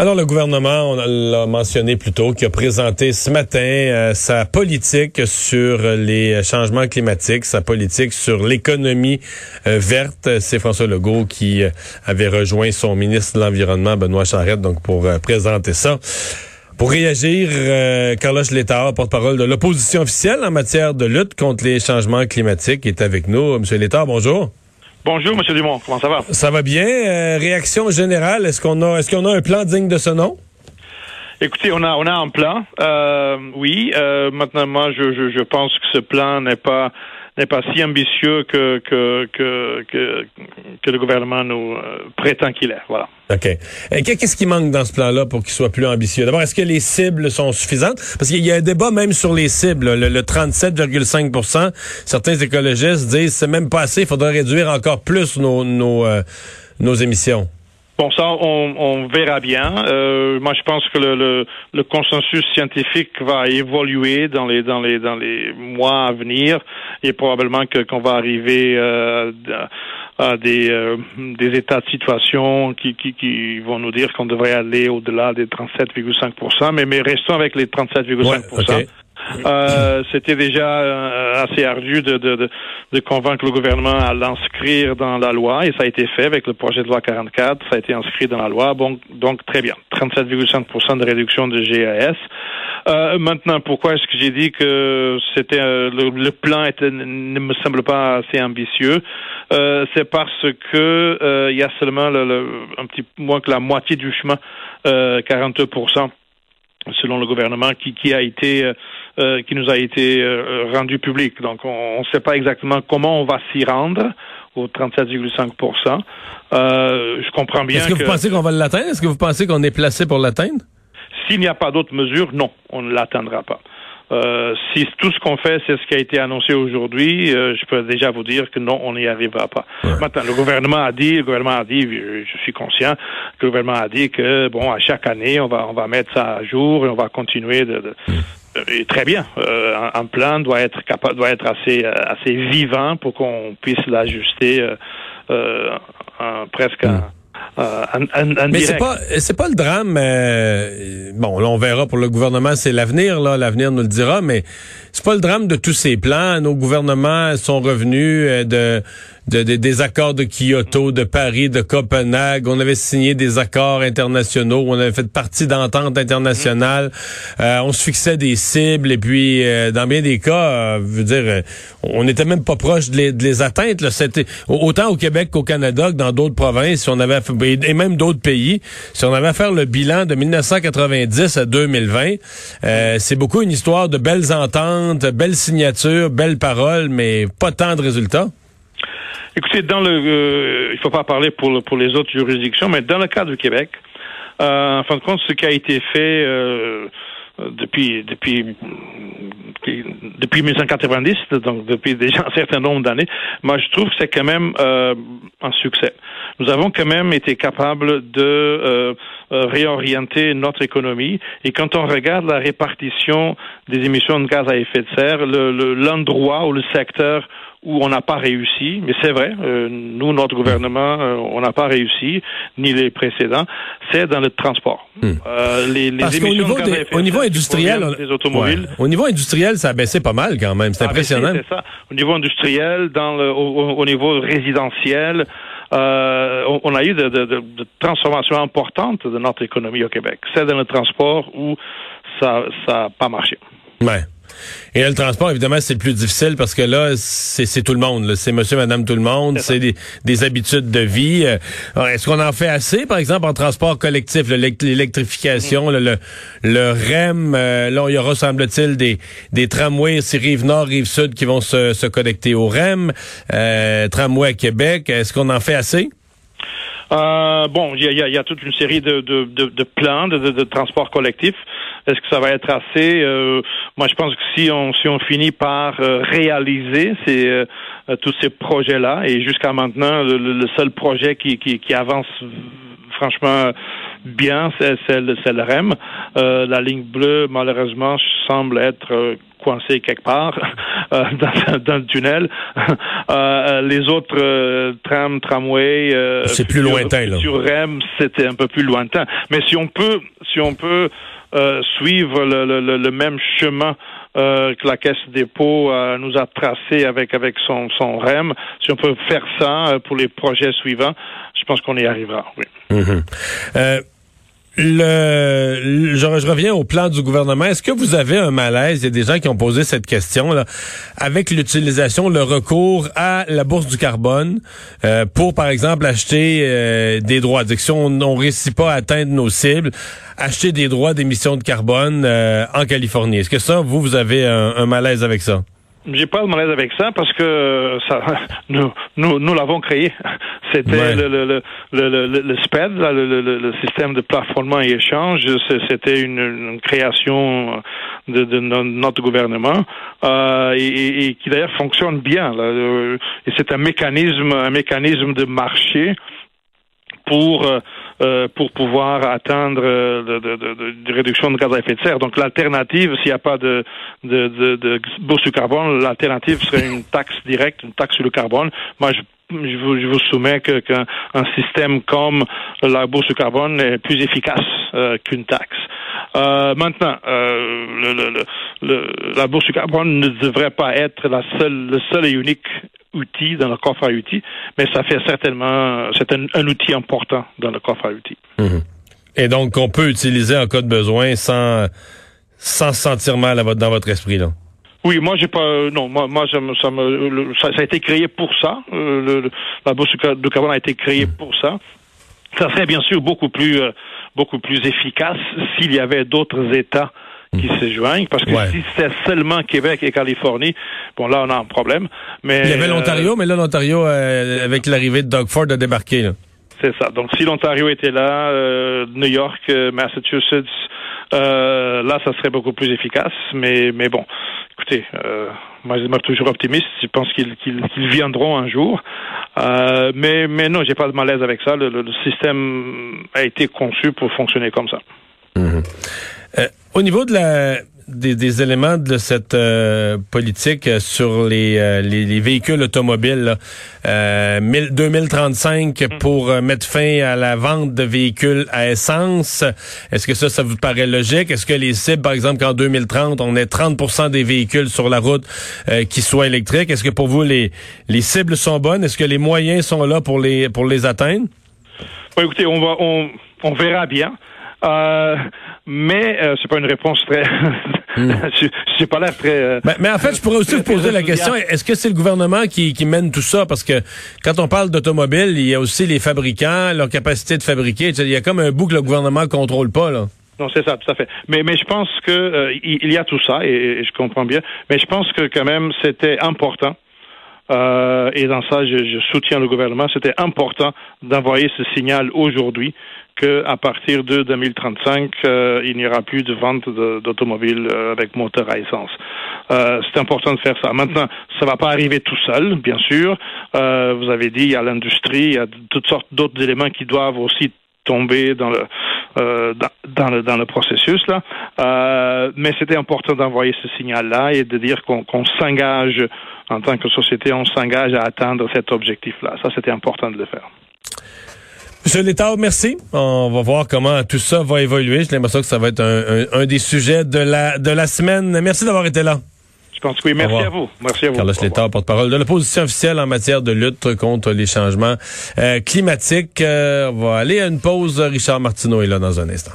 Alors le gouvernement, on l'a mentionné plus tôt, qui a présenté ce matin euh, sa politique sur les changements climatiques, sa politique sur l'économie euh, verte. C'est François Legault qui euh, avait rejoint son ministre de l'Environnement, Benoît Charette, donc pour présenter ça. Pour réagir, Carlos Létard, porte-parole de l'opposition officielle en matière de lutte contre les changements climatiques, est avec nous. Monsieur Létard, bonjour. Bonjour, Monsieur Dumont. Comment ça va? Ça va bien. Euh, réaction générale, est-ce qu'on a est-ce qu'on a un plan digne de ce nom? Écoutez, on a on a un plan. Euh, oui. Euh, maintenant, moi, je, je, je pense que ce plan n'est pas n'est pas si ambitieux que que que que, que le gouvernement nous euh, prétend qu'il est. Voilà. OK. Qu'est-ce qui manque dans ce plan-là pour qu'il soit plus ambitieux? D'abord, est-ce que les cibles sont suffisantes? Parce qu'il y a un débat même sur les cibles. Le, 37,5% certains écologistes disent c'est même pas assez, il faudrait réduire encore plus nos, nos, euh, nos émissions. Bon, ça, on, verra bien. Euh, moi, je pense que le, consensus scientifique va évoluer dans les dans les dans les mois à venir et probablement que qu'on va arriver euh, à des euh, des états de situation qui, qui, qui vont nous dire qu'on devrait aller au-delà des 37,5% mais mais restons avec les 37,5 euh, C'était déjà euh, assez ardu de, de, de, convaincre le gouvernement à l'inscrire dans la loi et ça a été fait avec le projet de loi 44. Ça a été inscrit dans la loi. Bon, donc très bien. 37,5% de réduction de GAS. Euh, maintenant, pourquoi est-ce que j'ai dit que c'était euh, le, plan était, ne me semble pas assez ambitieux? Euh, C'est parce que il y a seulement le, un petit moins que la moitié du chemin, 42% selon le gouvernement, qui, qui a été euh, qui nous a été euh, rendu public. Donc, on ne sait pas exactement comment on va s'y rendre aux 37,5 euh, Je comprends bien. Est-ce que, vous pensez qu'on va l'atteindre? Est-ce que vous pensez qu'on est placé pour l'atteindre? S'il n'y a pas d'autres mesures, non, on ne l'atteindra pas. Euh, si tout ce qu'on fait, c'est ce qui a été annoncé aujourd'hui, euh, je peux déjà vous dire que non, on n'y arrivera pas. Maintenant, le gouvernement a dit, le gouvernement a dit, je, suis conscient, que le gouvernement a dit que bon, à chaque année, on va on va mettre ça à jour et on va continuer de, de mm. très bien. Euh, un, plan doit être capable, doit être assez assez vivant pour qu'on puisse l'ajuster euh, presque. Mm. Euh, Mais c'est pas c'est pas le drame. Euh, bon, là on verra pour le gouvernement, c'est l'avenir là, l'avenir nous le dira. Mais c'est pas le drame de tous ces plans. Nos gouvernements sont revenus euh, de des accords de Kyoto, de Paris, de Copenhague. On avait signé des accords internationaux. On avait fait partie d'ententes internationales. Euh, on se fixait des cibles et puis, euh, dans bien des cas, euh, veux dire, on n'était même pas proche de les, de les atteindre. Là. C'était autant au Québec qu'au Canada que dans d'autres provinces. Si on avait et même d'autres pays. Si on avait à faire le bilan de 1990 à 2020, c'est beaucoup une histoire de belles ententes, belles signatures, belles paroles, mais pas tant de résultats. Écoutez, dans le, euh, il faut pas parler pour, les autres juridictions, mais dans le cas du Québec, euh, en fin de compte, ce qui a été fait euh, depuis depuis depuis 1990, donc depuis déjà un certain nombre d'années, moi je trouve que c'est quand même euh, un succès. Nous avons quand même été capables de euh, réorienter notre économie et quand on regarde la répartition des émissions de gaz à effet de serre, l'endroit le, ou le secteur où on n'a pas réussi, mais c'est vrai, euh, nous, notre gouvernement, euh, on n'a pas réussi, ni les précédents, c'est dans le transport. Hmm. Euh, les, les émissions au niveau industriel, des automobiles, au niveau industriel, ça a baissé pas mal quand même, c'est impressionnant. C'est ça. Au niveau industriel, dans le, au, niveau résidentiel, euh, on, a eu de, de, de, transformations importantes de notre économie au Québec. C'est dans le transport où ça n'a pas marché. Ouais. Et là, le transport, évidemment, c'est le plus difficile parce que là, c'est tout le monde. C'est monsieur, madame, tout le monde. C'est des, habitudes de vie. Euh, est-ce qu'on en fait assez, par exemple, en transport collectif, l'électrification, le, le, REM? Euh, là, il y aura, semble-t-il, des, des tramways, c'est Rive-Nord, Rive-Sud qui vont se, se connecter au REM. Euh, tramway à Québec. Est-ce qu'on en fait assez? Euh, bon, il y a, y a, toute une série de, de, de, de plans de, de, transport collectif. Est-ce que ça va être assez euh, Moi, je pense que si on si on finit par euh, réaliser ces euh, tous ces projets-là, et jusqu'à maintenant, le, seul projet qui, qui, qui avance franchement bien, c'est le, le REM. la ligne bleue, malheureusement, semble être coincé quelque part euh, dans, dans, le tunnel. Euh, les autres euh, trams, tramways, c'est plus lointain là. Sur REM, c'était un peu plus lointain. Mais si on peut, si on peut suivre le, le, le, même chemin euh, que la Caisse des dépôt nous a tracé avec avec son, son REM. Si on peut faire ça pour les projets suivants, je pense qu'on y arrivera. Mm-hmm. Le, je, reviens au plan du gouvernement. Est-ce que vous avez un malaise? Il y a des gens qui ont posé cette question là, avec l'utilisation, le recours à la bourse du carbone euh, pour, par exemple, acheter euh, des droits. Si on ne réussit pas à atteindre nos cibles, acheter des droits d'émission de carbone euh, en Californie. Est-ce que ça, vous, vous avez un malaise avec ça? J'ai pas de malaise avec ça parce que ça, nous, nous, nous l'avons créé. C'était le, le, le, le, le SPED, le, le, système de plafonnement et échange. C'était une, une, création de, de, notre gouvernement euh, et, et, qui d'ailleurs fonctionne bien. Là. Et c'est un mécanisme, un mécanisme de marché pour euh, euh, pour pouvoir atteindre euh, de, de, de, de, réduction de gaz à effet de serre. Donc l'alternative, s'il n'y a pas de, de, bourse du carbone, l'alternative serait une taxe directe, une taxe sur le carbone. Moi, je je vous, je vous soumets qu'un système comme la bourse du carbone est plus efficace euh, qu'une taxe. Euh, maintenant, euh, le, le, le, la bourse du carbone ne devrait pas être la seule, le seul et unique outil dans le coffre à outils, mais ça fait certainement, c'est un, outil important dans le coffre à outils. Mhm. Et donc, on peut utiliser en cas de besoin sans, sans se sentir mal dans votre esprit, là? Oui, moi j'ai pas non moi moi ça ça, me, ça, a été créé pour ça. Euh, la bourse de carbone a été créée mhm. pour ça. Ça serait bien sûr beaucoup plus euh, beaucoup plus efficace s'il y avait d'autres États qui se joignent, parce que si c'est seulement Québec et Californie, bon là on a un problème. Mais il y avait l'Ontario, mais là l'Ontario euh, avec l'arrivée de Doug Ford a débarqué. Là. C'est ça. Donc si l'Ontario était là, euh, New York, euh, Massachusetts, là ça serait beaucoup plus efficace. Mais mais bon, écoutez, moi je suis toujours optimiste. Je pense qu'ils viendront un jour. mais mais non, j'ai pas de malaise avec ça. Le, système a été conçu pour fonctionner comme ça. Mhm. Euh, au niveau de la des, éléments de cette euh, politique euh, sur les, les, véhicules automobiles, là, 2035 mm. pour mettre fin à la vente de véhicules à essence. Est-ce que ça, ça vous paraît logique? Est-ce que les cibles, par exemple, qu'en 2030, on ait 30% des véhicules sur la route qui soient électriques? Est-ce que pour vous, les, les cibles sont bonnes? Est-ce que les moyens sont là pour les, pour les atteindre? écoutez, on va, on, on verra bien. Euh, mais euh, c'est pas une réponse très. Hmm. je, pas l'air très. Euh, mais, en fait, je pourrais aussi vous poser la question est-ce que c'est le gouvernement qui, qui mène tout ça? Parce que quand on parle d'automobile, il y a aussi les fabricants, leur capacité de fabriquer. Il y a comme un bout que le gouvernement contrôle pas là. Non, c'est ça, tout à fait. Mais, mais je pense que euh, il y a tout ça et, je comprends bien. Mais je pense que quand même c'était important. Euh, et dans ça, je, je soutiens le gouvernement. C'était important d'envoyer ce signal aujourd'hui qu'à partir de 2035, euh, il n'y aura plus de vente d'automobiles euh, avec moteur à essence. Euh, c'est important de faire ça. Maintenant, ça va pas arriver tout seul, bien sûr. vous avez dit, il y a l'industrie, il y a toutes sortes d'autres éléments qui doivent aussi tomber dans le dans, le dans le processus là. mais c'était important d'envoyer ce signal-là et de dire qu'on s'engage en tant que société, on s'engage à atteindre cet objectif-là. Ça, c'était important de le faire. Monsieur Létard, merci. On va voir comment tout ça va évoluer. J'ai l'impression que ça va être un, des sujets de la, de la semaine. Merci d'avoir été là. Je pense que oui. Merci à vous. Merci à vous. Carlos Létard, porte-parole de l'opposition officielle en matière de lutte contre les changements euh, climatiques. Euh, on va aller à une pause. Richard Martineau est là dans un instant.